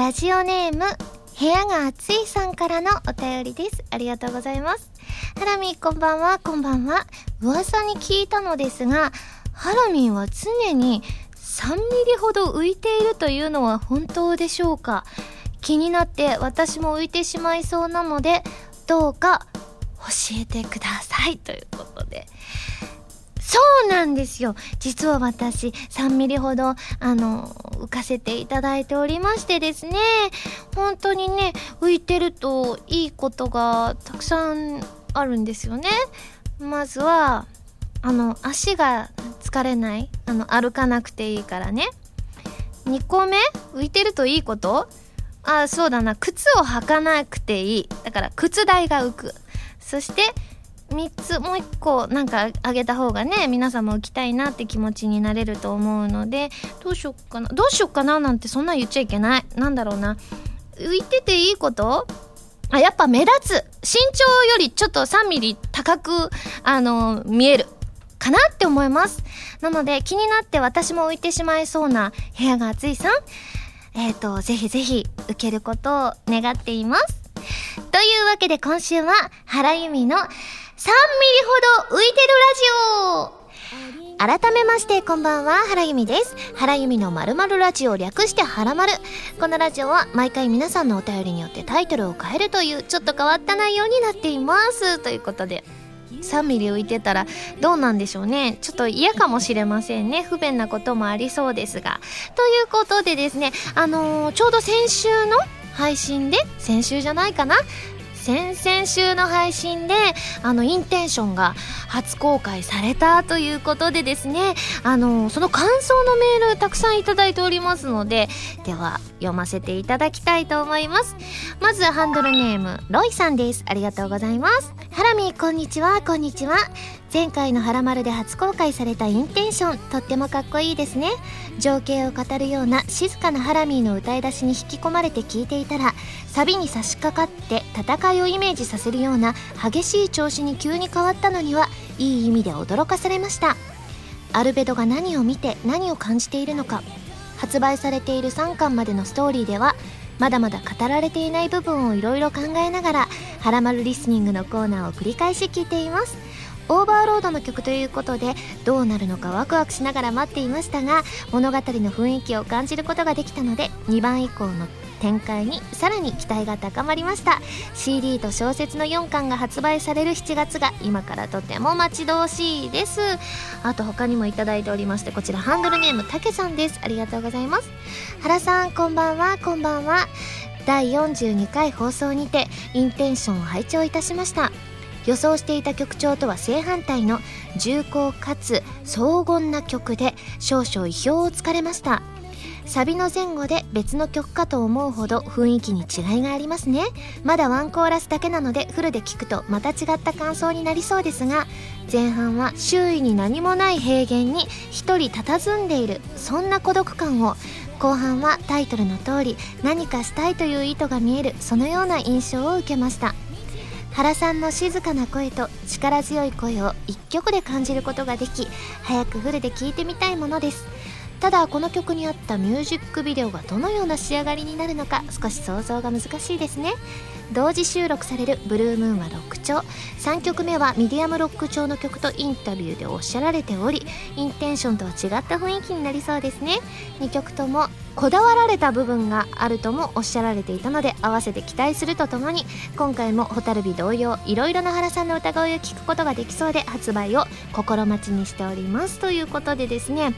ラジオネーム部屋が暑いさんからのお便りです。ありがとうございます。ハラミこんばんは。こんばんは。噂に聞いたのですがハラミンは常に3ミリほど浮いているというのは本当でしょうか？気になって私も浮いてしまいそうなのでどうか教えてください。ということで。そうなんですよ。実は私3ミリほどあの浮かせていただいておりましてですね。本当にね浮いてるといいことがたくさんあるんですよね。まずはあの足が疲れないあの歩かなくていいからね。2個目浮いてるといいこと？あそうだな。靴を履かなくていい。だから靴代が浮く。そして3つもう1個なんかあげた方がね皆さんも浮きたいなって気持ちになれると思うのでどうしよっかなどうしよっかななんてそんな言っちゃいけない。なんだろうな。浮いてていいこと？あやっぱ目立つ。身長よりちょっと3ミリ高くあの見えるかなって思います。なので気になって私も浮いてしまいそうな部屋が暑いさんえっ、ー、とぜひぜひ受けることを願っています。というわけで今週は原由美のほど浮いてるラジオ。改めましてこんばんは原由美です。原由美のまるまるラジオ略してはらまるこのラジオは毎回皆さんのお便りによってタイトルを変えるというちょっと変わった内容になっています。ということで。3ミリ浮いてたらどうなんでしょうね。ちょっと嫌かもしれませんね。不便なこともありそうですが。ということでですねあのー、ちょうど先週の配信で先週じゃないかな。先々週の配信であのインテンションが初公開されたということでですねあのその感想のメールたくさんいただいておりますのででは読ませていただきたいと思います。まずハンドルネームロイさんです。ありがとうございます。ハラミこんにちはこんにちは。前回の「はらまる」で初公開されたインテンションとってもかっこいいですね。情景を語るような静かなハラミーの歌い出しに引き込まれて聞いていたらサビに差し掛かって戦いをイメージさせるような激しい調子に急に変わったのにはいい意味で驚かされました。アルベドが何を見て何を感じているのか発売されている3巻までのストーリーではまだまだ語られていない部分をいろいろ考えながら「はらまるリスニング」のコーナーを繰り返し聞いています。オーバーロードの曲ということでどうなるのかワクワクしながら待っていましたが物語の雰囲気を感じることができたので2番以降の展開にさらに期待が高まりました。CD と小説の4巻が発売される7月が今からとても待ち遠しいです。あと他にもいただいておりましてこちらハンドルネームたけさんです。ありがとうございます。原さんこんばんは。こんばんは。第42回放送にてインテンションを拝聴いたしました。予想していた曲調とは正反対の重厚かつ荘厳な曲で少々意表をつかれました。サビの前後で別の曲かと思うほど雰囲気に違いがありますね。まだワンコーラスだけなのでフルで聴くとまた違った感想になりそうですが前半は周囲に何もない平原に一人佇んでいるそんな孤独感を後半はタイトルの通り何かしたいという意図が見えるそのような印象を受けました。原さんの静かな声と力強い声を一曲で感じることができ早くフルで聴いてみたいものです。ただこの曲に合ったミュージックビデオがどのような仕上がりになるのか少し想像が難しいですね。同時収録される「ブルームーン」はロック調3曲目はミディアムロック調の曲とインタビューでおっしゃられておりインテンションとは違った雰囲気になりそうですね。2曲ともこだわられた部分があるともおっしゃられていたので合わせて期待するとともに今回も蛍火同様いろいろな原さんの歌声を聴くことができそうで発売を心待ちにしておりますということでですね。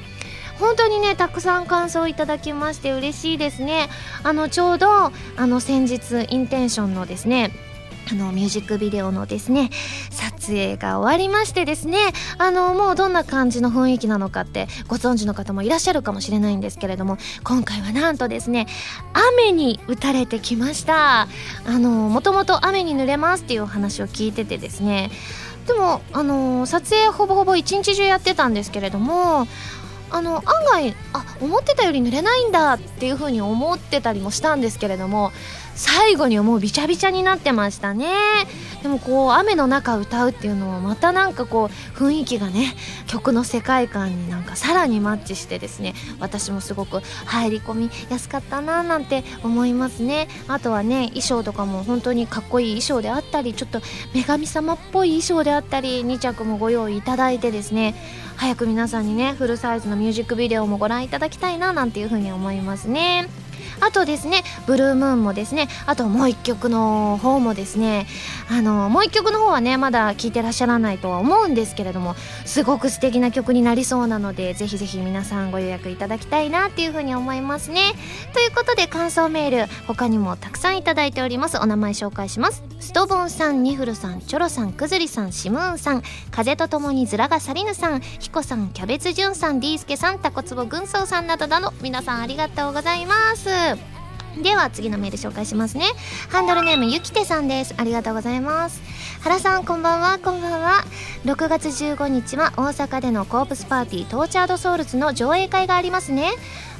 本当にねたくさん感想いただきまして嬉しいですね。あのちょうどあの先日インテンションのですねあのミュージックビデオのですね撮影が終わりましてですねあのもうどんな感じの雰囲気なのかってご存知の方もいらっしゃるかもしれないんですけれども今回はなんとですね雨に打たれてきました。あのもともと雨に濡れますっていうお話を聞いててですねでもあの撮影ほぼほぼ一日中やってたんですけれどもあの案外あ思ってたより濡れないんだっていう風に思ってたりもしたんですけれども最後にはもうびちゃびちゃになってましたね。でもこう雨の中歌うっていうのはまたなんかこう雰囲気がね曲の世界観になんかさらにマッチしてですね私もすごく入り込みやすかったななんて思いますね。あとはね衣装とかも本当にかっこいい衣装であったりちょっと女神様っぽい衣装であったり2着もご用意いただいてですね早く皆さんにねフルサイズのミュージックビデオもご覧いただきたいななんていうふうに思いますね。あとですねブルームーンもですねあともう一曲の方もですねあのもう一曲の方はねまだ聴いてらっしゃらないとは思うんですけれどもすごく素敵な曲になりそうなのでぜひぜひ皆さんご予約いただきたいなっていうふうに思いますね。ということで感想メール他にもたくさんいただいております。お名前紹介します。ストボンさんニフルさんチョロさんくずりさんシムーンさん風とともにズラがサリヌさんヒコさんキャベツジュンさんディースケさんタコツボ軍曹さんなどなど皆さんありがとうございます。では次のメール紹介しますね。ハンドルネームゆきてさんです。ありがとうございます。原さんこんばんは。こんばんは。6月15日は大阪でのコープスパーティートーチャードソウルズの上映会がありますね。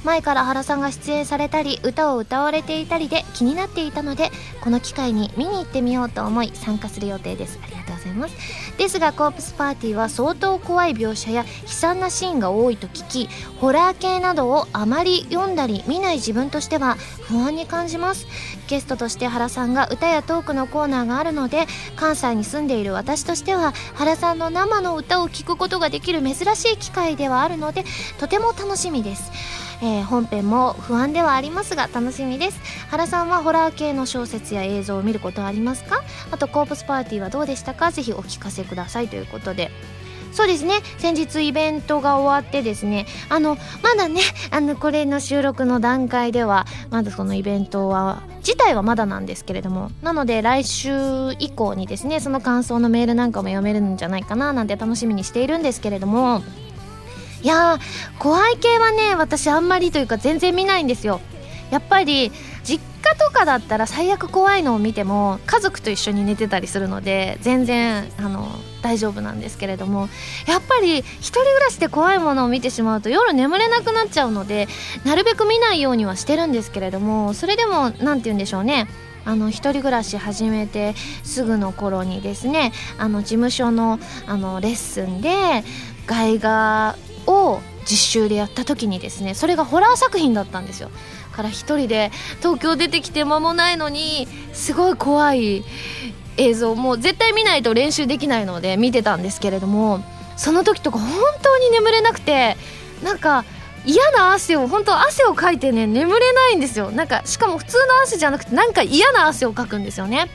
前から原さんが出演されたり歌を歌われていたりで気になっていたのでこの機会に見に行ってみようと思い参加する予定です。ありがとうございます。ですがコープスパーティーは相当怖い描写や悲惨なシーンが多いと聞きホラー系などをあまり読んだり見ない自分としては不安に感じます。ゲストとして原さんが歌やトークのコーナーがあるので関西に住んでいる私としては原さんの生の歌を聴くことができる珍しい機会ではあるのでとても楽しみです。えー、本編も不安ではありますが楽しみです。原さんはホラー系の小説や映像を見ることはありますか？あとコープスパーティーはどうでしたか？ぜひお聞かせくださいということで。そうですね。先日イベントが終わってですね。あのまだねあのこれの収録の段階ではまだそのイベントは自体はまだなんですけれども。なので来週以降にですねその感想のメールなんかも読めるんじゃないかななんて楽しみにしているんですけれども。いやー怖い系はね私あんまりというか全然見ないんですよ。やっぱり実家とかだったら最悪怖いのを見ても家族と一緒に寝てたりするので全然あの大丈夫なんですけれども。やっぱり一人暮らしで怖いものを見てしまうと夜眠れなくなっちゃうのでなるべく見ないようにはしてるんですけれどもそれでも何て言うんでしょうね。あの一人暮らし始めてすぐの頃にですねあの事務所のあのレッスンで外画を実習でやった時にですねそれがホラー作品だったんですよ。から一人で東京出てきて間もないのにすごい怖い映像もう絶対見ないと練習できないので見てたんですけれどもその時とか本当に眠れなくてなんか嫌な汗を本当汗をかいてね眠れないんですよ。なんかしかも普通の汗じゃなくてなんか嫌な汗をかくんですよね。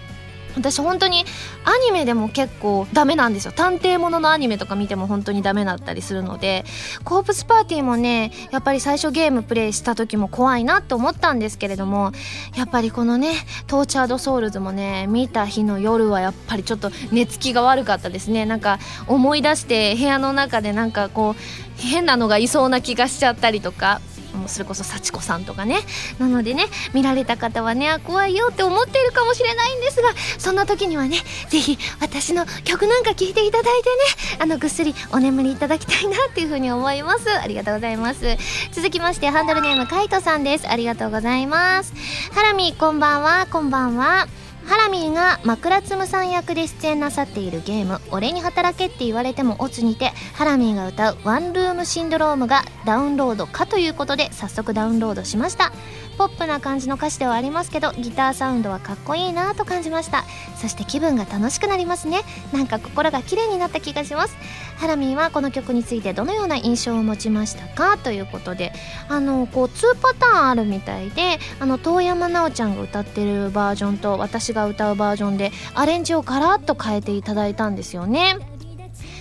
私本当にアニメでも結構ダメなんですよ。探偵もののアニメとか見ても本当にダメだったりするのでコープスパーティーもねやっぱり最初ゲームプレイした時も怖いなって思ったんですけれどもやっぱりこのねトーチャードソウルズもね見た日の夜はやっぱりちょっと寝つきが悪かったですね。なんか思い出して部屋の中でなんかこう変なのがいそうな気がしちゃったりとか。もうそれこそ幸子さんとかね。なのでね見られた方はねあ怖いよって思っているかもしれないんですがそんな時にはねぜひ私の曲なんか聴いていただいてねあのぐっすりお眠りいただきたいなっていうふうに思います。ありがとうございます。続きましてハンドルネームカイトさんです。ありがとうございます。ハラミこんばんは。こんばんは。ハラミーが枕つむさん役で出演なさっているゲーム「俺に働けって言われてもオツ」にてハラミーが歌う「ワンルームシンドローム」がダウンロードかということで早速ダウンロードしました。ポップな感じの歌詞ではありますけどギターサウンドはかっこいいなと感じました。そして気分が楽しくなりますね。なんか心が綺麗になった気がします。ハラミーはこの曲についてどのような印象を持ちましたか？ということであのこう2パターンあるみたいであの遠山奈緒ちゃんが歌ってるバージョンと私が歌うバージョンでアレンジをガラッと変えていただいたんですよね。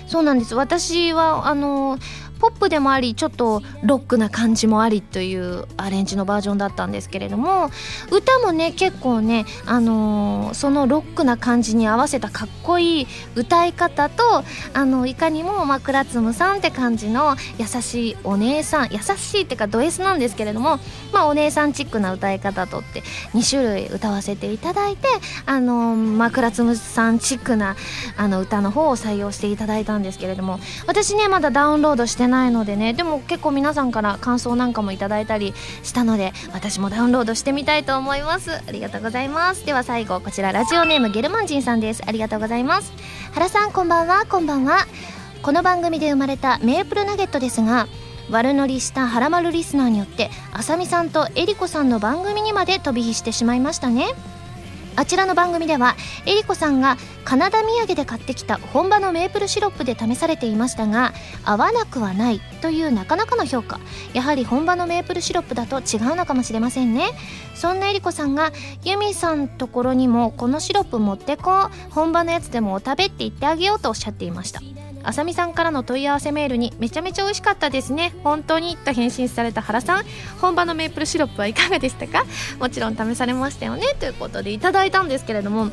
そうなんです。私はあのポップでもありちょっとロックな感じもありというアレンジのバージョンだったんですけれども歌もね結構ね、あのー、そのロックな感じに合わせたかっこいい歌い方とあのいかにも枕つむさんって感じの優しいお姉さん優しいっていうかド S なんですけれども、まあ、お姉さんチックな歌い方とって2種類歌わせていただいて、あのー、枕つむさんチックなあの歌の方を採用していただいたんですけれども私ねまだダウンロードしてないのでねでも結構皆さんから感想なんかもいただいたりしたので私もダウンロードしてみたいと思いますありがとうございますでは最後こちらラジオネームゲルマンジンさんですありがとうございます原さんこんばんはこんばんはこの番組で生まれたメープルナゲットですが悪乗りしたはらまるリスナーによってあさみさんとえりこさんの番組にまで飛び火してしまいましたねあちらの番組ではえりこさんがカナダ土産で買ってきた本場のメープルシロップで試されていましたが合わなくはないというなかなかの評価。やはり本場のメープルシロップだと違うのかもしれませんね。そんなえりこさんがユミさんところにもこのシロップ持ってこう本場のやつでもお食べって言ってあげようとおっしゃっていました。あさみさんからの問い合わせメールにめちゃめちゃ美味しかったですね本当にと返信された原さん。本場のメープルシロップはいかがでしたか？もちろん試されましたよねということでいただいたんですけれども。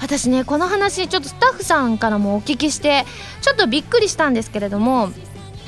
私ねこの話ちょっとスタッフさんからもお聞きしてちょっとびっくりしたんですけれども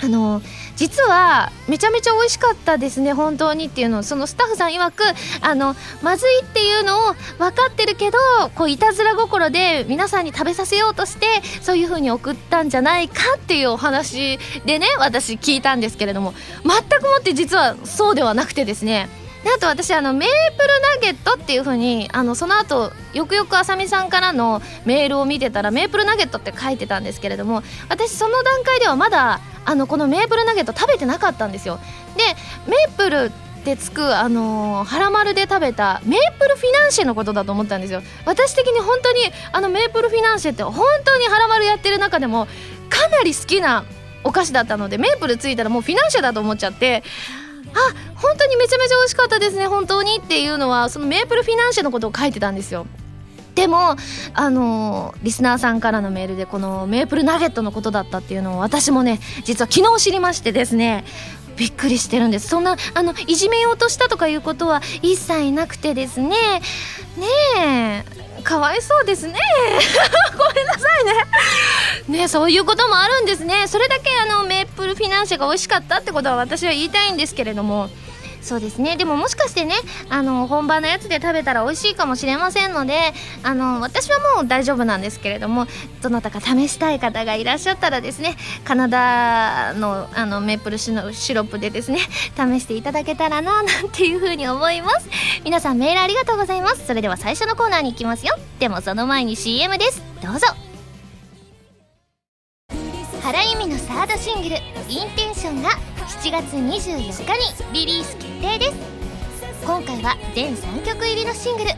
あの実はめちゃめちゃ美味しかったですね本当にっていうのをそのスタッフさん曰くあのまずいっていうのを分かってるけどこういたずら心で皆さんに食べさせようとしてそういう風に送ったんじゃないかっていうお話でね私聞いたんですけれども全くもって実はそうではなくてですねであと私あのメープルナゲットっていう風にあのその後よくよくあさみさんからのメールを見てたらメープルナゲットって書いてたんですけれども私その段階ではまだあのこのメープルナゲット食べてなかったんですよ。でメープルってつくあのー、ハラマルで食べたメープルフィナンシェのことだと思ったんですよ。私的に本当にあのメープルフィナンシェって本当にハラマルやってる中でもかなり好きなお菓子だったのでメープルついたらもうフィナンシェだと思っちゃってあ本当にめちゃめちゃ美味しかったですね本当にっていうのはそのメープルフィナンシェのことを書いてたんですよ。でもあのリスナーさんからのメールでこのメープルナゲットのことだったっていうのを私もね実は昨日知りましてですねびっくりしてるんです。そんなあのいじめようとしたとかいうことは一切なくてですね。ねえ。かわいそうですね。ごめんなさいね。ねそういうこともあるんですね。それだけあのメープルフィナンシェが美味しかったってことは私は言いたいんですけれども。そうですね。でももしかしてねあの本場のやつで食べたら美味しいかもしれませんのであの私はもう大丈夫なんですけれどもどなたか試したい方がいらっしゃったらですねカナダのあのメープルシロップでですね試していただけたらななんていうふうに思います。皆さんメールありがとうございます。それでは最初のコーナーに行きますよ。でもその前に CM です。どうぞ。原由実のサードシングル「インテンション」が7月24日にリリース決定です。今回は全3曲入りのシングル。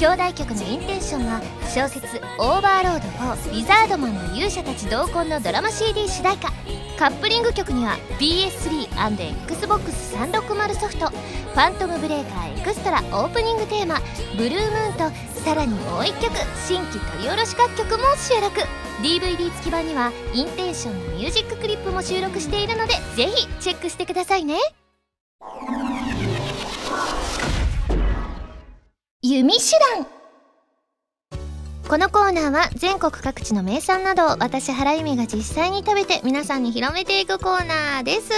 表題曲の「インテンション」は小説「オーバーロード4リザードマンの勇者たち同梱」のドラマ CD 主題歌。カップリング曲には PS3&XBOX360 ソフト「ファントムブレーカーエクストラ」オープニングテーマ「ブルームーン」とさらにもう1曲新規録り下ろし楽曲も収録。DVD 付き版にはインテンションのミュージッククリップも収録しているのでぜひチェックしてくださいね。弓手段。このコーナーは全国各地の名産などを私原由美が実際に食べて皆さんに広めていくコーナーです、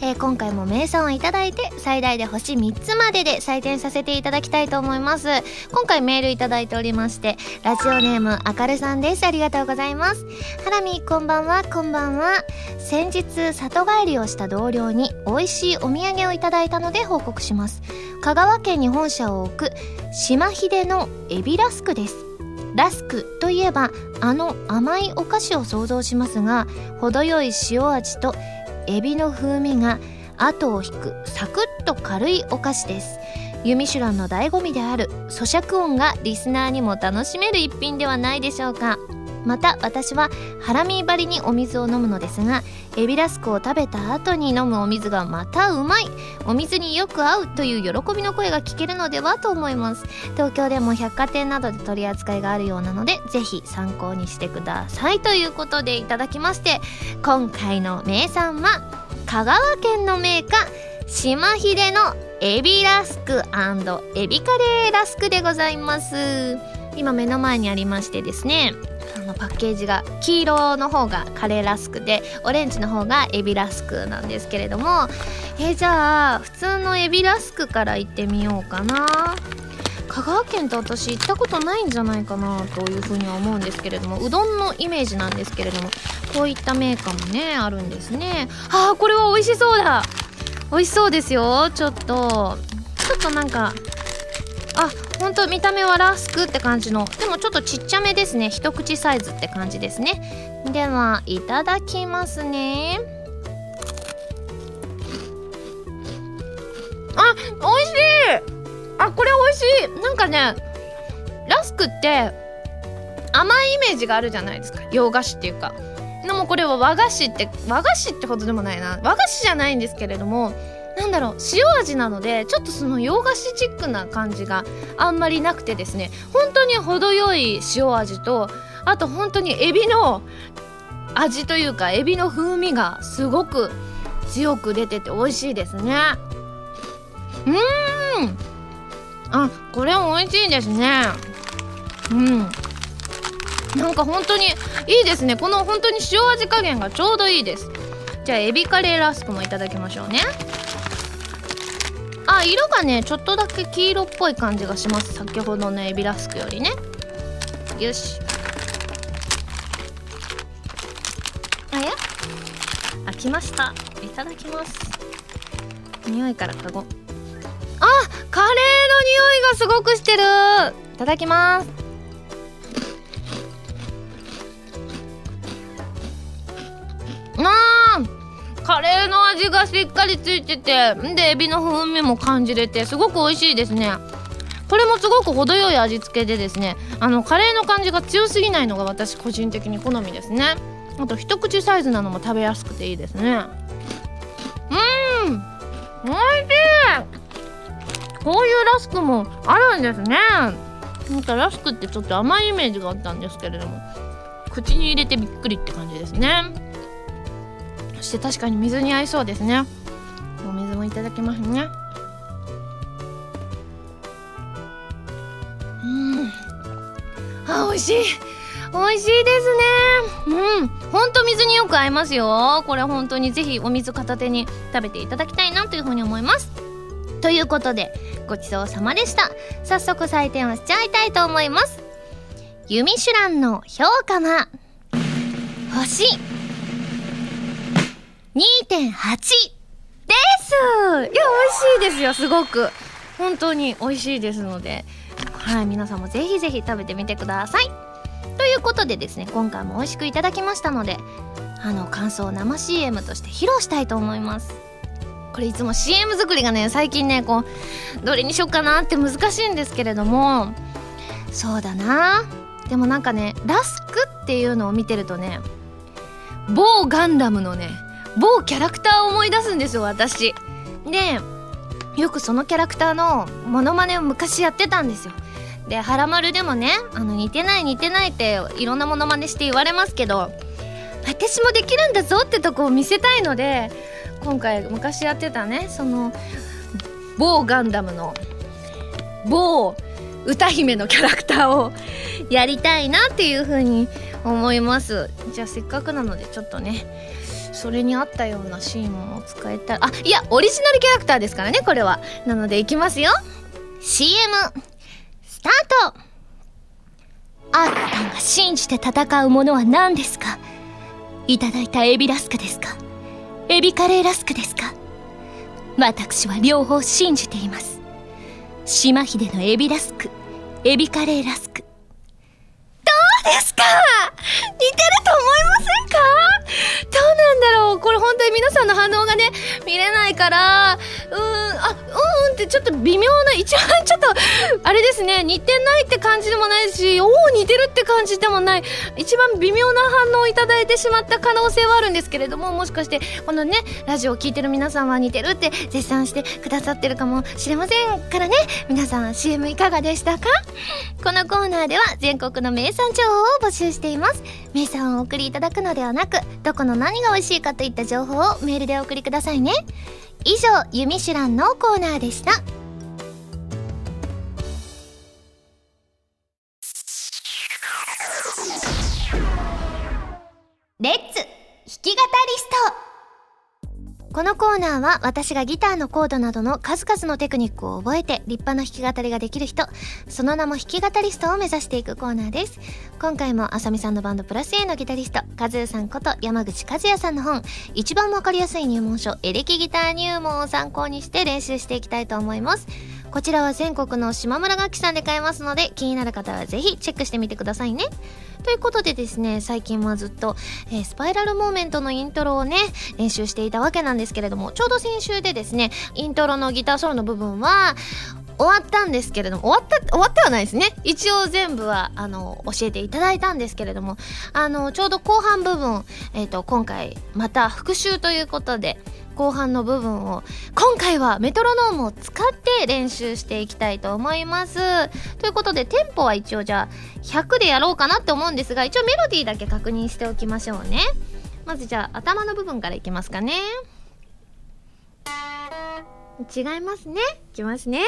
えー、今回も名産をいただいて最大で星3つまでで採点させていただきたいと思います。今回メールいただいておりましてラジオネームあかるさんです。ありがとうございます。ハラミこんばんは。こんばんは。先日里帰りをした同僚に美味しいお土産をいただいたので報告します。香川県に本社を置く島秀のエビラスクです。ラスクといえばあの甘いお菓子を想像しますが程よい塩味とエビの風味が後を引くサクッと軽いお菓子です。ユミシュランの醍醐味である咀嚼音がリスナーにも楽しめる一品ではないでしょうか。また私はハラミー張りにお水を飲むのですがエビラスクを食べた後に飲むお水がまたうまい。お水によく合うという喜びの声が聞けるのではと思います。東京でも百貨店などで取り扱いがあるようなのでぜひ参考にしてください。ということでいただきまして今回の名産は香川県のメーカー島秀のエビラスクエビカレーラスクでございます。今目の前にありましてですねあのパッケージが黄色の方がカレーラスクでオレンジの方がエビラスクなんですけれどもえ、じゃあ普通のエビラスクからいってみようかな。香川県って私行ったことないんじゃないかなというふうには思うんですけれどもうどんのイメージなんですけれどもこういったメーカーもねあるんですね。あーこれは美味しそうだ。美味しそうですよちょっと。ちょっとなんかあ本当見た目はラスクって感じのでもちょっとちっちゃめですね。一口サイズって感じですね。ではいただきますね。あ美味しい。あこれ美味しい。なんかねラスクって甘いイメージがあるじゃないですか。洋菓子っていうか。でもこれは和菓子って和菓子ってほどでもないな。和菓子じゃないんですけれどもなんだろう塩味なのでちょっとその洋菓子チックな感じがあんまりなくてですね本当に程よい塩味とあと本当にエビの味というかエビの風味がすごく強く出てて美味しいですね。うーん。あこれ美味しいですね。うん。なんか本当にいいですね。この本当に塩味加減がちょうどいいです。じゃあエビカレーラスクもいただきましょうね。あ色がねちょっとだけ黄色っぽい感じがします。先ほどのエビラスクよりね。よし。あや？開きました。いただきます。匂いからかごあカレーの匂いがすごくしてる。いただきます。カレーの味がしっかりついててでエビの風味も感じれてすごく美味しいですね。これもすごく程よい味付けでですねあのカレーの感じが強すぎないのが私個人的に好みですね。あと一口サイズなのも食べやすくていいですね。うん美味しい。こういうラスクもあるんですね。なんかラスクってちょっと甘いイメージがあったんですけれども口に入れてびっくりって感じですね。そして確かに水に合いそうですね。お水もいただきますね。うん。あ美味しい。美味しいですね。うん。ほんと水によく合いますよ。これ本当にぜひお水片手に食べていただきたいなというふうに思います。ということでごちそうさまでした。早速採点をしちゃいたいと思います。ユミシュランの評価は星。2.8です。いや美味しいですよすごく。本当に美味しいですので。はい皆さんもぜひぜひ食べてみてください。ということでですね今回も美味しくいただきましたのであの感想を生 CM として披露したいと思います。これいつも CM 作りがね最近ねこうどれにしよっかなって難しいんですけれども。そうだな。でもなんかねラスクっていうのを見てるとね某ガンダムのね某キャラクターを思い出すんですよ私。でよくそのキャラクターのモノマネを昔やってたんですよ。で「はらまる」でもねあの似てない似てないっていろんなモノマネして言われますけど私もできるんだぞってとこを見せたいので今回昔やってたねその某ガンダムの某歌姫のキャラクターをやりたいなっていう風に思います。じゃあせっかくなのでちょっとねそれに合ったようなシーンも使えたらあいやオリジナルキャラクターですからねこれは。なのでいきますよ。CM スタート。アータさんが信じて戦うものは何ですか？いただいたエビラスクですか？エビカレーラスクですか？私は両方信じています。島秀のエビラスクエビカレーラスク。どうですか？似てると思いませんか？どうなんだろう？これ本当に皆さんの反応がね見れないから。うーんあうんってちょっと微妙な一番ちょっとあれですね似てないって感じでもないしおお似てるって感じでもない。一番微妙な反応をいただいてしまった可能性はあるんですけれどももしかしてこのねラジオを聴いてる皆さんは似てるって絶賛してくださってるかもしれませんからね。皆さん CM いかがでしたか？このコーナーでは全国の名産情報を募集しています。名産をお送りいただくのではなくどこの何が美味しいかといった情報をメールでお送りくださいね。以上「ユミシュラン」のコーナーでした。レッツ弾き語りスト。このコーナーは私がギターのコードなどの数々のテクニックを覚えて立派な弾き語りができる人、その名も弾き語リストを目指していくコーナーです。今回もあさみさんのバンドプラス A のギタリスト、カズーさんこと山口和也さんの本、一番わかりやすい入門書、エレキギター入門を参考にして練習していきたいと思います。こちらは全国の島村楽器さんで買えますので、気になる方はぜひチェックしてみてくださいね。ということでですね、最近はずっと、えー、スパイラルモーメントのイントロをね、練習していたわけなんですけれども、ちょうど先週でですね、イントロのギターソロの部分は、終わったんですけれども、終わった、終わってはないですね。一応全部は、あの、教えていただいたんですけれども、あの、ちょうど後半部分、えっ、ー、と、今回、また復習ということで、後半の部分を今回はメトロノームを使って練習していきたいと思います。ということでテンポは一応じゃあ100でやろうかなって思うんですが一応メロディーだけ確認しておきましょうね。まずじゃあ頭の部分からいきますかね。違いますね。いきますね。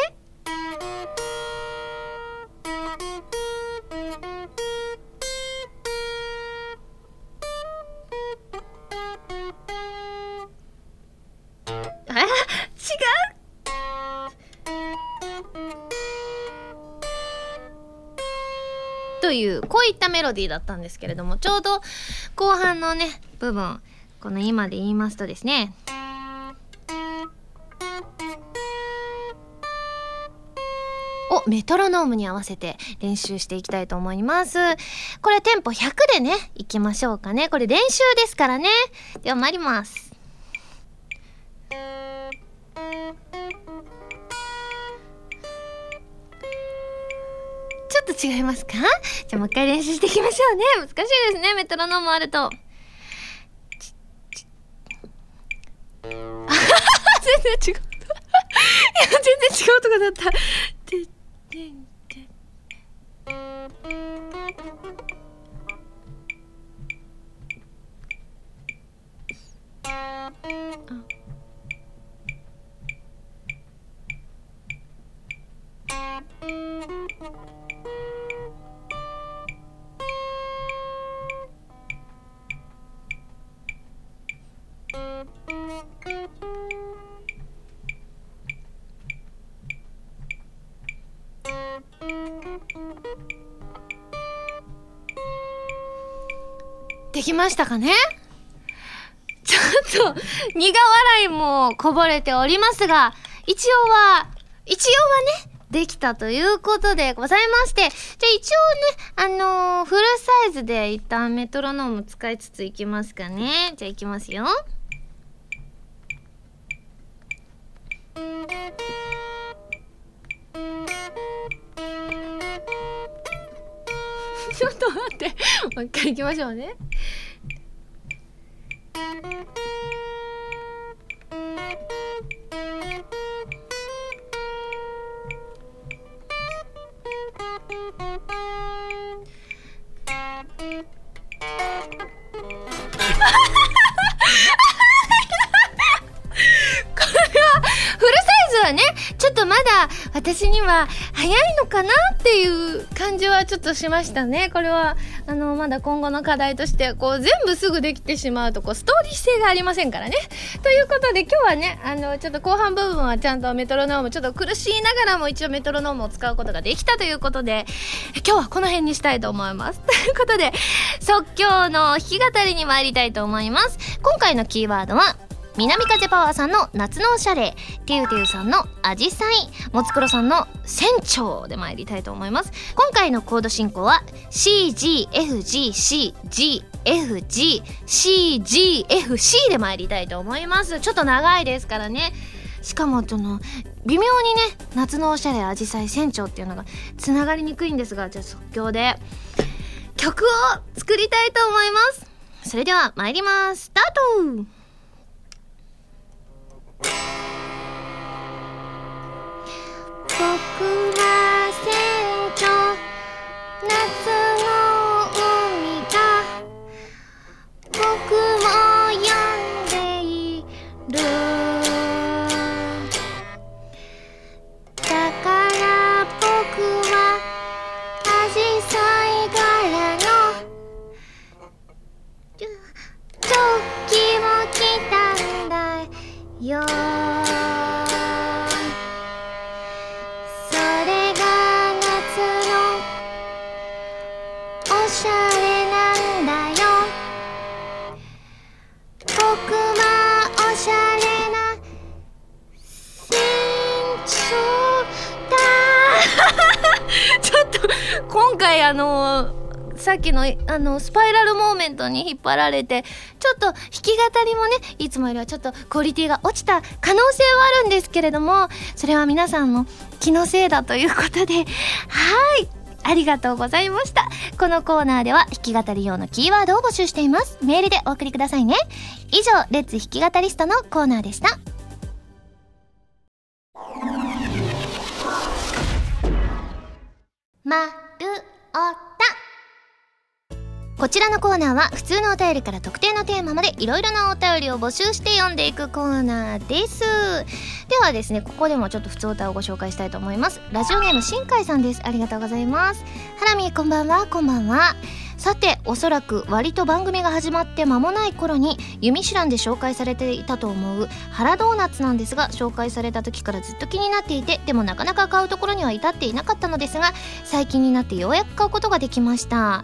というこういったメロディーだったんですけれどもちょうど後半のね部分この今で言いますとですねをメトロノームに合わせて練習していきたいと思います。これテンポ100でね、いきましょうかね。これ練習ですからね。では参ります。ちょっと違いますか？じゃあもう一回練習していきましょうね。難しいですね、メトロノームあると。全然違う。いや、全然違うとこだった。ましたかね？ちょっと苦笑いもこぼれておりますが、一応は、一応はね、できたということでございまして、じゃあ一応ね、あのー、フルサイズで一旦メトロノーム使いつついきますかね。じゃあいきますよ。ちょっと待って。もう一回いきましょうね。ねちょっとまだ私には早いのかなっていう感じはちょっとしましたね。これは、あの、まだ今後の課題として、こう、全部すぐできてしまうと、こう、ストーリー性がありませんからね。ということで、今日はね、あの、ちょっと後半部分はちゃんとメトロノーム、ちょっと苦しいながらも一応メトロノームを使うことができたということで、今日はこの辺にしたいと思います。ということで、即興の弾き語りに参りたいと思います。今回のキーワードは、南風パワーさんの夏のおしゃれ。ティウティウさんのアジサイもつくろさんの船長で参りたいと思います。今回のコード進行は CGFGCGFGCGFC で参りたいと思います。ちょっと長いですからね。しかもその微妙にね夏のおしゃれアジサイ船長っていうのがつながりにくいんですがじゃあ即興で。曲を作りたいと思います。それでは参ります。スタート。僕は生徒夏のあのスパイラルモーメントに引っ張られてちょっと弾き語りもねいつもよりはちょっとクオリティが落ちた可能性はあるんですけれどもそれは皆さんの気のせいだということではいありがとうございました。このコーナーでは弾き語り用のキーワードを募集しています。メールでお送りくださいね。以上、レッツ弾き語リストのコーナーでした。ちらのコーナーは普通のお便りから特定のテーマまでいろいろなお便りを募集して読んでいくコーナーです。ではですねここでもちょっと普通お歌をご紹介したいと思います。ラジオネーム新海さんです。ありがとうございます。ハラミこんばんはこんばんはさておそらく割と番組が始まって間もない頃に「ユミシュラン」で紹介されていたと思う。原ドーナツなんですが紹介された時からずっと気になっていてでもなかなか買うところには至っていなかったのですが最近になってようやく買うことができました。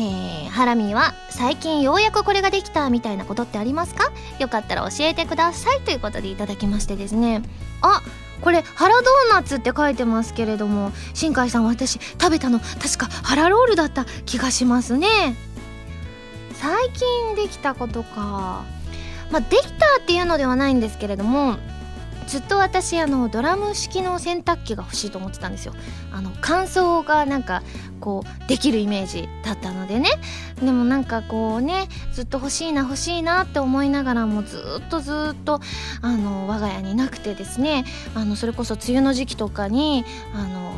えー、ハラミーは最近ようやくこれができたみたいなことってありますか？よかったら教えてくださいということでいただきましてですね。あこれ腹ドーナツって書いてますけれども新海さん私食べたの確か腹ロールだった気がしますね。最近できたことか。まあできたっていうのではないんですけれどもずっと私あのドラム式の洗濯機が欲しいと思ってたんですよ。あの乾燥がなんかこうできるイメージだったのでね。でもなんかこうねずっと欲しいな欲しいなって思いながらもずっとずっとあの我が家になくてですね。あのそれこそ梅雨の時期とかにあの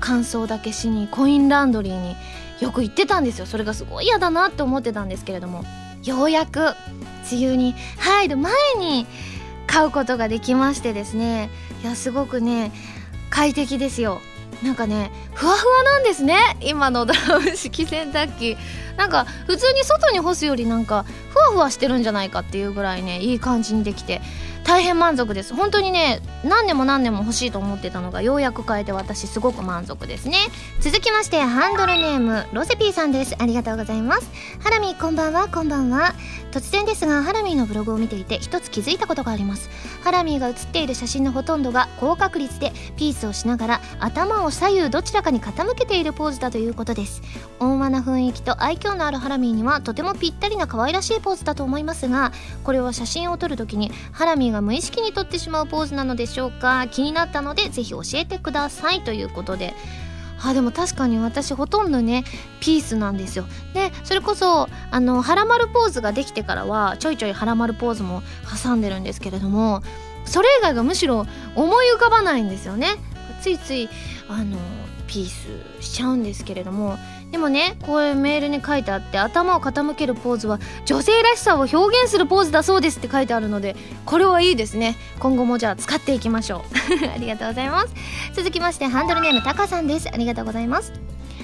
乾燥だけしにコインランドリーによく行ってたんですよ。それがすごい嫌だなって思ってたんですけれども。ようやく梅雨に入る前に買うことができましてですね。いやすごくね快適ですよ。なんかねふわふわなんですね。今のドラム式洗濯機。なんか普通に外に干すよりなんかわふわしてるんじゃないかっていうぐらいねいい感じにできて大変満足です。本当にね何年も何年も欲しいと思ってたのがようやく買えて私すごく満足ですね。続きましてハンドルネームロセピーさんです。ありがとうございます。ハラミこんばんは。こんばんは。突然ですがハラミーのブログを見ていて一つ気づいたことがあります。ハラミーが写っている写真のほとんどが高確率でピースをしながら頭を左右どちらかに傾けているポーズだということです。温和な雰囲気と愛嬌のあるハラミーにはとてもぴったりな可愛らしいポーズーズだと思いますがこれは写真を撮るときにハラミーが無意識に撮ってしまうポーズなのでしょうか？気になったのでぜひ教えてください。ということで。あでも確かに私ほとんどねピースなんですよ。でそれこそあのハラマルポーズができてからはちょいちょいハラマルポーズも挟んでるんですけれどもそれ以外がむしろ思い浮かばないんですよね。ついついあのピースしちゃうんですけれどもでもねこういうメールに書いてあって頭を傾けるポーズは女性らしさを表現するポーズだそうですって書いてあるのでこれはいいですね。今後もじゃあ使っていきましょう。ありがとうございます。続きましてハンドルネームタカさんです。ありがとうございます。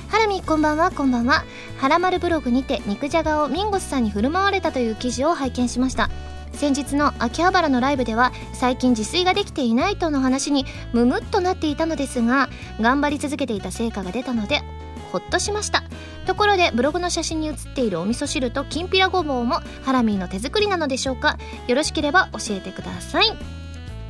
ハラミこんばんはこんばんは。ハラマルブログにて肉じゃがをミンゴスさんに振る舞われたという記事を拝見しました。先日の秋葉原のライブでは最近自炊ができていないとの話にムムっとなっていたのですが頑張り続けていた成果が出たのでほっとしました。ところでブログの写真に写っているお味噌汁ときんぴらごぼうもハラミーの手作りなのでしょうか？よろしければ教えてください。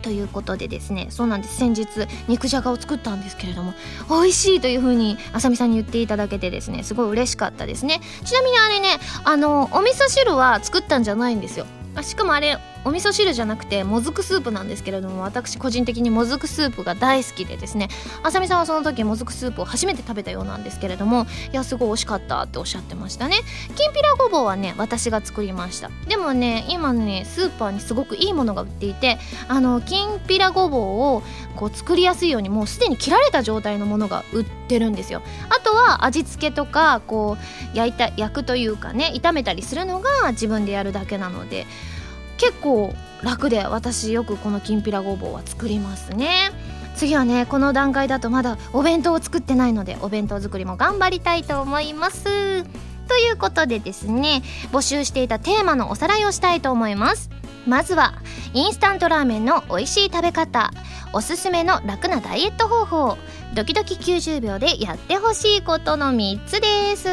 ということでですねそうなんです。先日肉じゃがを作ったんですけれども美味しいという風にあさみさんに言っていただけてですねすごい嬉しかったですね。ちなみにあれねあのお味噌汁は作ったんじゃないんですよ。あしかもあれお味噌汁じゃなくてもずくスープなんですけれども私個人的にもずくスープが大好きでですねあさみさんはその時もずくスープを初めて食べたようなんですけれどもいやすごい美味しかったっておっしゃってましたね。きんぴらごぼうはね私が作りました。でもね今ねスーパーにすごくいいものが売っていてあのきんぴらごぼうをこう作りやすいようにもうすでに切られた状態のものが売ってるんですよ。あとは味付けとかこう焼いた焼くというかね炒めたりするのが自分でやるだけなので結構楽で私よくこのきんぴらごぼうは作りますね。次はねこの段階だとまだお弁当を作ってないのでお弁当作りも頑張りたいと思います。ということでですね募集していたテーマのおさらいをしたいと思います。まずはインスタントラーメンの美味しい食べ方。おすすめの楽なダイエット方法。ドキドキ90秒でやってほしいことの3つです。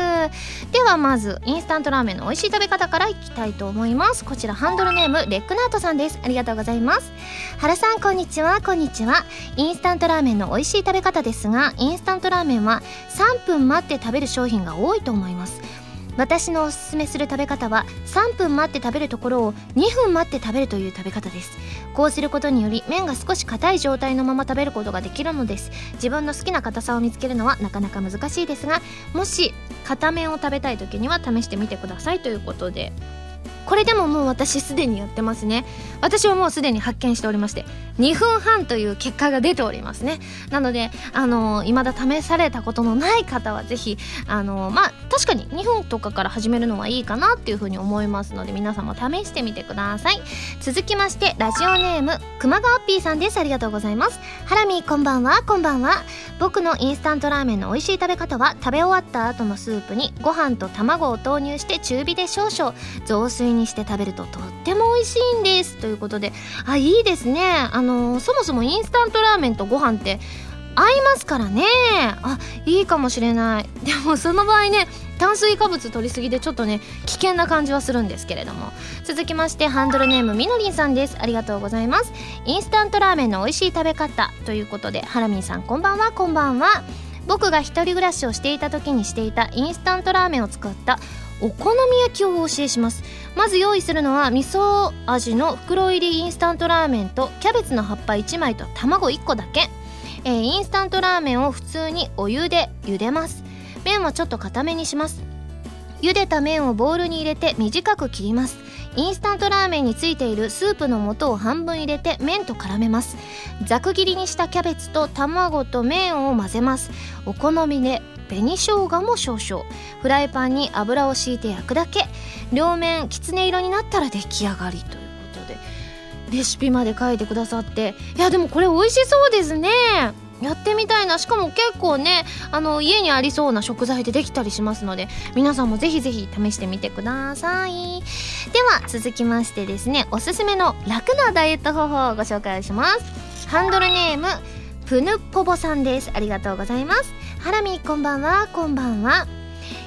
ではまずインスタントラーメンの美味しい食べ方からいきたいと思います。こちらハンドルネームレックナートさんです。ありがとうございます。原さんこんにちは。こんにちは。インスタントラーメンの美味しい食べ方ですがインスタントラーメンは3分待って食べる商品が多いと思います。私のおすすめする食べ方は3分待って食べるところを2分待って食べるという食べ方です。こうすることにより麺が少し硬い状態のまま食べることができるのです。自分の好きな硬さを見つけるのはなかなか難しいですがもし片面を食べたい時には試してみてくださいということで。これでももう私すでにやってますね。私はもうすでに発見しておりまして2分半という結果が出ておりますね。なのであのー、未だ試されたことのない方はぜひあのー、まあ確かに2分とかから始めるのはいいかなっていうふうに思いますので皆さんも試してみてください。続きましてラジオネーム熊川ピーさんです。ありがとうございます。ハラミこんばんは。こんばんは。僕のインスタントラーメンの美味しい食べ方は食べ終わった後のスープにご飯と卵を投入して中火で少々。雑炊水にして食べるととっても美味しいんです。ということで。あいいですね。あの、そもそもインスタントラーメンとご飯って合いますからね。あいいかもしれない。でもその場合ね炭水化物取りすぎでちょっとね危険な感じはするんですけれども。続きましてハンドルネームみのりんさんです。ありがとうございます。インスタントラーメンの美味しい食べ方ということで。ハラミンさんこんばんは。こんばんは。僕が一人暮らしをしていた時にしていたインスタントラーメンを使ったお好み焼きをお教えします。まず用意するのは味噌味の袋入りインスタントラーメンとキャベツの葉っぱ1枚と卵1個だけ、えー、インスタントラーメンを普通にお湯で茹でます。麺はちょっと固めにします。茹でた麺をボウルに入れて短く切ります。インスタントラーメンについているスープの素を半分入れて麺と絡めます。ざく切りにしたキャベツと卵と麺を混ぜます。お好みで紅生姜も少々。フライパンに油を敷いて焼くだけ。両面きつね色になったら出来上がりということで。レシピまで書いてくださって。いやでもこれ美味しそうですね。やってみたいな。しかも結構ねあの家にありそうな食材でできたりしますので皆さんもぜひぜひ試してみてください。では続きましてですねおすすめの楽なダイエット方法をご紹介します。ハンドルネームプヌポボさんです。ありがとうございます。ハラミこんばんはこんばんは、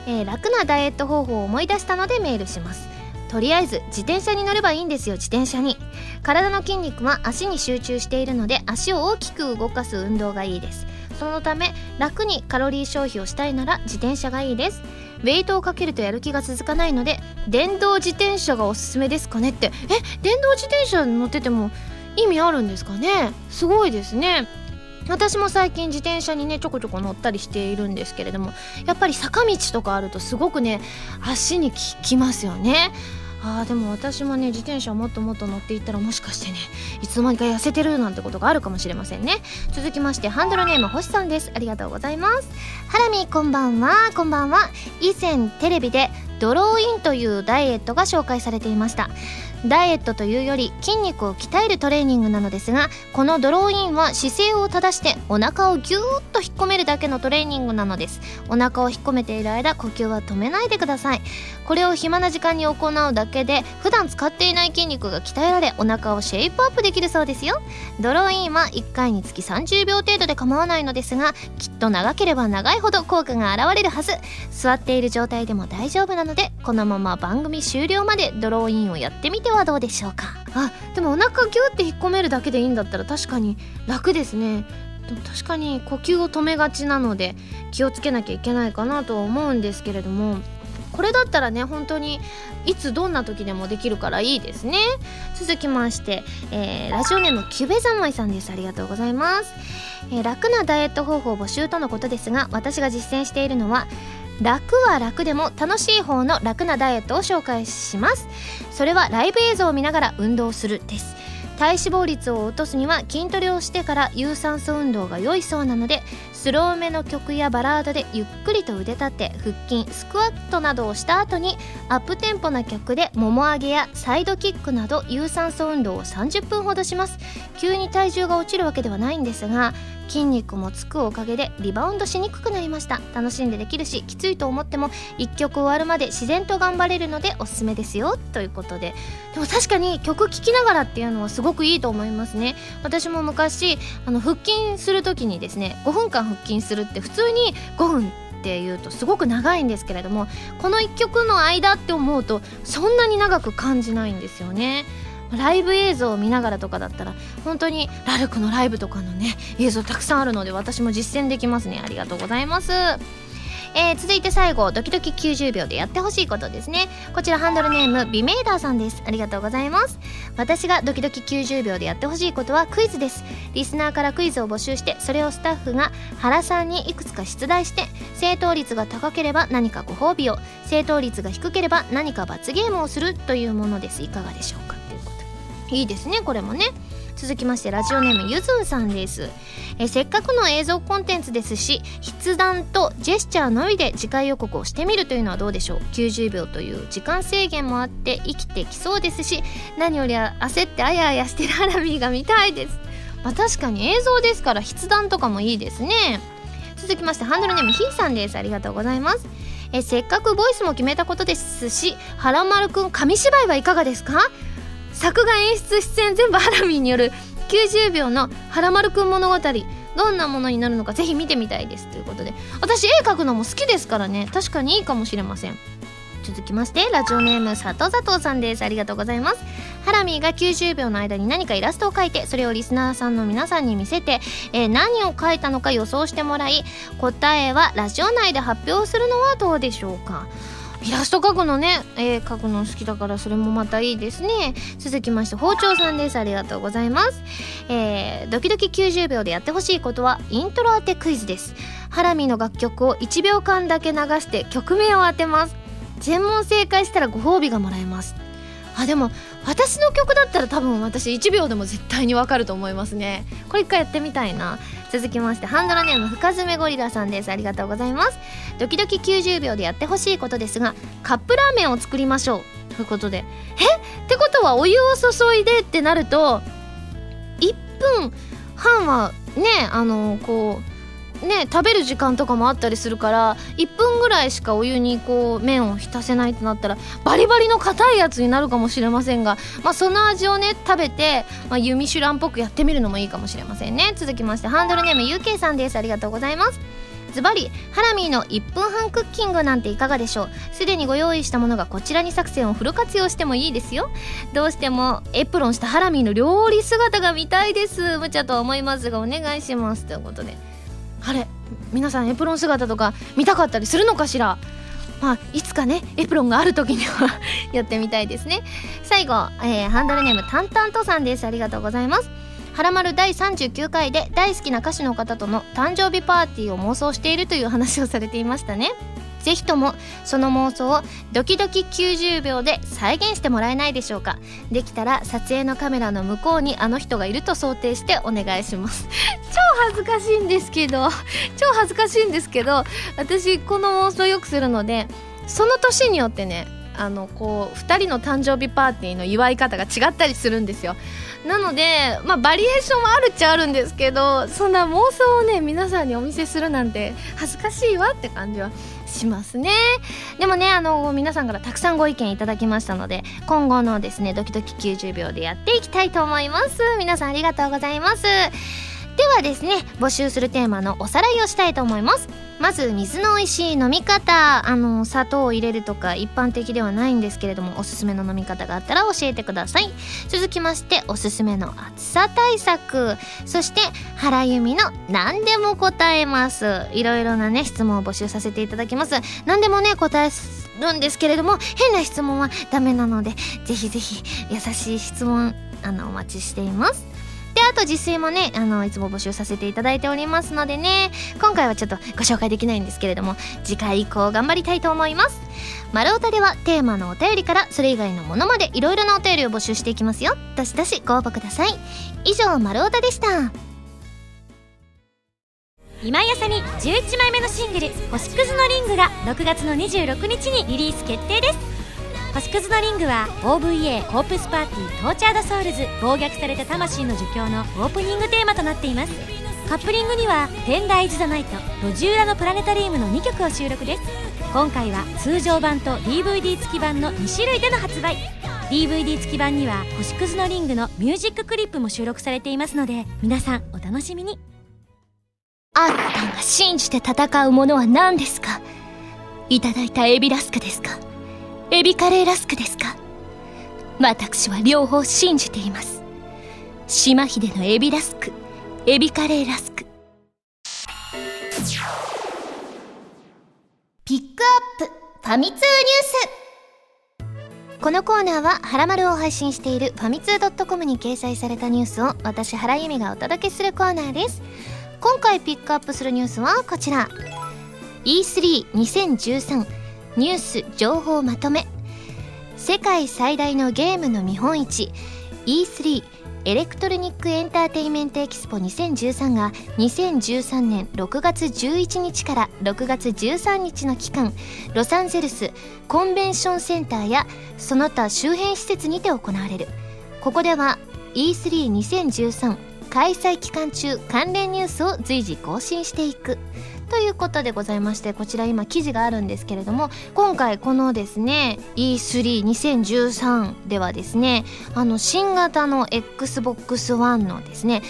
えー、楽なダイエット方法を思い出したのでメールします。とりあえず自転車に乗ればいいんですよ自転車に。体の筋肉は足に集中しているので足を大きく動かす運動がいいです。そのため楽にカロリー消費をしたいなら自転車がいいです。ウェイトをかけるとやる気が続かないので電動自転車がおすすめですかねって。え電動自転車乗ってても意味あるんですかね？すごいですね。私も最近自転車にねちょこちょこ乗ったりしているんですけれどもやっぱり坂道とかあるとすごくね足に効きますよね。あーでも私もね自転車をもっともっと乗っていったらもしかしてねいつの間にか痩せてるなんてことがあるかもしれませんね。続きましてハンドルネーム星さんです。ありがとうございます。ハラミこんばんは。こんばんは。以前テレビでドローインというダイエットが紹介されていました。ダイエットというより筋肉を鍛えるトレーニングなのですがこのドローインは姿勢を正してお腹をギューッと引っ込めるだけのトレーニングなのです。お腹を引っ込めている間呼吸は止めないでください。これを暇な時間に行うだけで普段使っていない筋肉が鍛えられお腹をシェイプアップできるそうですよ。ドローインは1回につき30秒程度で構わないのですがきっと長ければ長いほど効果が現れるはず。座っている状態でも大丈夫なのでこのまま番組終了までドローインをやってみてはどうでしょうか。あでもお腹ギュって引っ込めるだけでいいんだったら確かに楽ですね。でも確かに呼吸を止めがちなので気をつけなきゃいけないかなとは思うんですけれども。これだったらね本当にいつどんな時でもできるからいいですね。続きまして、えー、ラジオネームキュベザマイさんです。ありがとうございます、えー、楽なダイエット方法募集とのことですが私が実践しているのは楽は楽でも楽しい方の楽なダイエットを紹介します。それはライブ映像を見ながら運動するです。体脂肪率を落とすには筋トレをしてから有酸素運動が良いそうなのでスローめの曲やバラードでゆっくりと腕立て腹筋スクワットなどをした後にアップテンポな曲でもも上げやサイドキックなど有酸素運動を30分ほどします。急に体重が落ちるわけではないんですが筋肉もつくおかげでリバウンドしにくくなりました。楽しんでできるしきついと思っても1曲終わるまで自然と頑張れるのでおすすめですよ。ということで。でも確かに曲聴きながらっていうのはすごくいいと思いますね。私も昔あの腹筋する時にですね5分間腹筋するって普通に5分っていうとすごく長いんですけれどもこの1曲の間って思うとそんなに長く感じないんですよね。ライブ映像を見ながらとかだったら本当にラルクのライブとかのね映像たくさんあるので私も実践できますね。ありがとうございます。えー、続いて最後ドキドキ90秒でやってほしいことですね。こちらハンドルネームビメーダーさんです。ありがとうございます。私がドキドキ90秒でやってほしいことはクイズです。リスナーからクイズを募集してそれをスタッフが原さんにいくつか出題して正答率が高ければ何かご褒美を正答率が低ければ何か罰ゲームをするというものです。いかがでしょうか？ということ。いいですねこれもね。続きましてラジオネームゆずんさんです。えせっかくの映像コンテンツですし筆談とジェスチャーのみで次回予告をしてみるというのはどうでしょう？90秒という時間制限もあって生きてきそうですし何より焦ってあやあやしてるハラミーが見たいです。まあ確かに映像ですから筆談とかもいいですね。続きましてハンドルネームひーさんです。ありがとうございます。えせっかくボイスも決めたことですしはらまるくん紙芝居はいかがですか？作画演出出演全部ハラミーによる90秒の「はらまるくん物語」どんなものになるのかぜひ見てみたいです。ということで。私絵描くのも好きですからね。確かにいいかもしれません。続きましてラジオネーム佐藤佐藤さんです。ありがとうございます。ハラミーが90秒の間に何かイラストを描いてそれをリスナーさんの皆さんに見せて、えー、何を描いたのか予想してもらい答えはラジオ内で発表するのはどうでしょうか。イラスト描くのね、えー、描くの好きだからそれもまたいいですね。続きまして包丁さんです。ありがとうございます。えー、ドキドキ90秒でやってほしいことはイントロ当てクイズです。ハラミの楽曲を1秒間だけ流して曲名を当てます。全問正解したらご褒美がもらえます。あでも私の曲だったら多分私1秒でも絶対にわかると思いますね。これ一回やってみたいな。続きましてハンドルネーム深爪ゴリラさんです。ありがとうございます。ドキドキ90秒でやってほしいことですがカップラーメンを作りましょう。ということで。え？ってことはお湯を注いでってなると1分半はねあのこうね食べる時間とかもあったりするから1分ぐらいしかお湯にこう麺を浸せないとなったらバリバリの硬いやつになるかもしれませんが、まあ、その味をね食べて、まあ、ユミシュランっぽくやってみるのもいいかもしれませんね。続きましてハンドルネーム UK さんです。ありがとうございます。ズバリハラミーの1分半クッキングなんていかがでしょう？すでにご用意したものがこちらに作戦をフル活用してもいいですよ。どうしてもエプロンしたハラミーの料理姿が見たいです。無茶とは思いますがお願いします。ということであれ皆さんエプロン姿とか見たかったりするのかしら？まあ、いつかねエプロンがある時には やってみたいですね。最後、えー、ハンドルネームタンタントさんです。ありがとうございます。はらまる第39回で大好きな歌手の方との誕生日パーティーを妄想しているという話をされていましたね。ぜひともその妄想をドキドキ90秒で再現してもらえないでしょうか。できたら撮影のカメラの向こうにあの人がいると想定してお願いします。超恥ずかしいんですけど。超恥ずかしいんですけど私この妄想よくするのでその年によってねあのこう2人の誕生日パーティーの祝い方が違ったりするんですよ。なので、まあ、バリエーションはあるっちゃあるんですけどそんな妄想をね皆さんにお見せするなんて恥ずかしいわって感じはしますね。でもねあの皆さんからたくさんご意見いただきましたので今後のですねドキドキ90秒でやっていきたいと思います。皆さんありがとうございます。ではですね募集するテーマのおさらいをしたいと思います。まず水の美味しい飲み方あの砂糖を入れるとか一般的ではないんですけれどもおすすめの飲み方があったら教えてください。続きましておすすめの暑さ対策。そして原由美の何でも答えます。いろいろなね質問を募集させていただきます。何でもね答えるんですけれども変な質問はダメなのでぜひぜひ優しい質問あのお待ちしています。であと自炊もねあのいつも募集させていただいておりますのでね今回はちょっとご紹介できないんですけれども次回以降頑張りたいと思います。丸太ではテーマのお便りからそれ以外のものまでいろいろなお便りを募集していきますよ。どしどしご応募ください。以上丸太でした。今井麻美11枚目のシングル「星屑のリング」が6月の26日にリリース決定です。星屑のリングは OVA Corpse Party Tortured Souls 暴虐された魂の呪叫のオープニングテーマとなっています。カップリングには「 Tender is the Night」「路地裏のプラネタリウム」の2曲を収録です。今回は通常版と DVD 付き版の2種類での発売。DVD 付き版には星屑のリングのミュージッククリップも収録されていますので皆さんお楽しみに。あんたが信じて戦うものは何ですか？いただいたエビラスクですか？エビカレーラスクですか？私は両方信じています。島秀のエビラスクエビカレーラスク。ピックアップファミ通ニュース。このコーナーは「はらまる」を配信しているファミ通 .com に掲載されたニュースを私原由実がお届けするコーナーです。今回ピックアップするニュースはこちら。E32013 ニュース情報まとめ。世界最大のゲームの見本市 E3 Electronic Entertainment Expo 2013が2013年6月11日から6月13日の期間ロサンゼルスコンベンションセンターやその他周辺施設にて行われる。ここでは E32013 開催期間中関連ニュースを随時更新していく。ということでございましてこちら今記事があるんですけれども今回このですね E32013 ではですねあの新型の XBOX1 のですね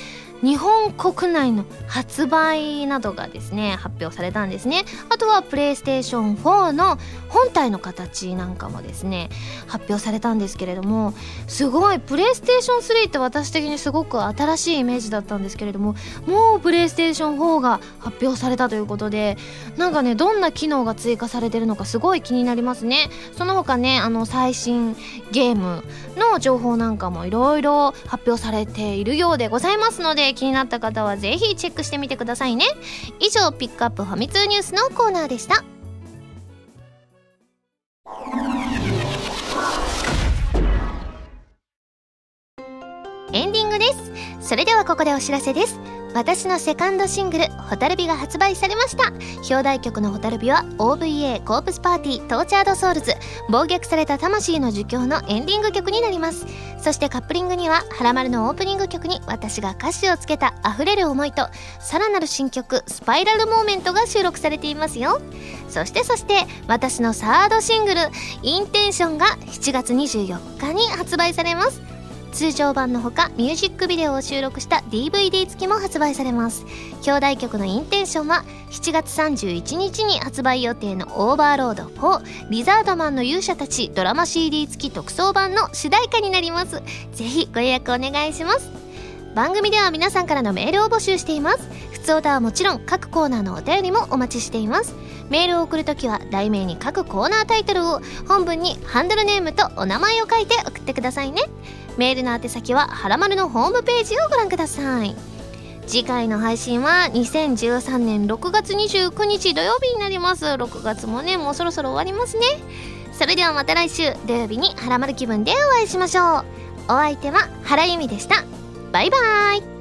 日本国内の発売などがですね発表されたんですね。あとはプレイステーション4の本体の形なんかもですね発表されたんですけれどもすごいプレイステーション3って私的にすごく新しいイメージだったんですけれどももうプレイステーション4が発表されたということでなんかねどんな機能が追加されてるのかすごい気になりますね。その他ねあの最新ゲームの情報なんかもいろいろ発表されているようでございますので気になった方はぜひチェックしてみてくださいね。以上ピックアップファミ通ニュースのコーナーでした。エンディングです。それではここでお知らせです。私のセカンドシングル「ホタルビ」が発売されました。表題曲の「ホタルビ」は OVA Corpse Party Tortured Souls 暴虐された魂の呪叫のエンディング曲になります。そしてカップリングには「はらまる」のオープニング曲に私が歌詞をつけた溢れる思いとさらなる新曲「スパイラルモーメント」が収録されていますよ。そしてそして私のサードシングル「インテンション」が7月24日に発売されます。通常版のほかミュージックビデオを収録した DVD 付きも発売されます。表題曲のインテンションは7月31日に発売予定のオーバーロード4リザードマンの勇者たちドラマ CD 付き特装版の主題歌になります。ぜひご予約お願いします。番組では皆さんからのメールを募集しています。普通歌はもちろん各コーナーのお便りもお待ちしています。メールを送るときは題名に各コーナータイトルを本文にハンドルネームとお名前を書いて送ってくださいね。メールの宛先ははらまるのホームページをご覧ください。次回の配信は2013年6月29日土曜日になります。6月もねもうそろそろ終わりますね。それではまた来週土曜日にはらまる気分でお会いしましょう。お相手は原由美でした。バイバーイ。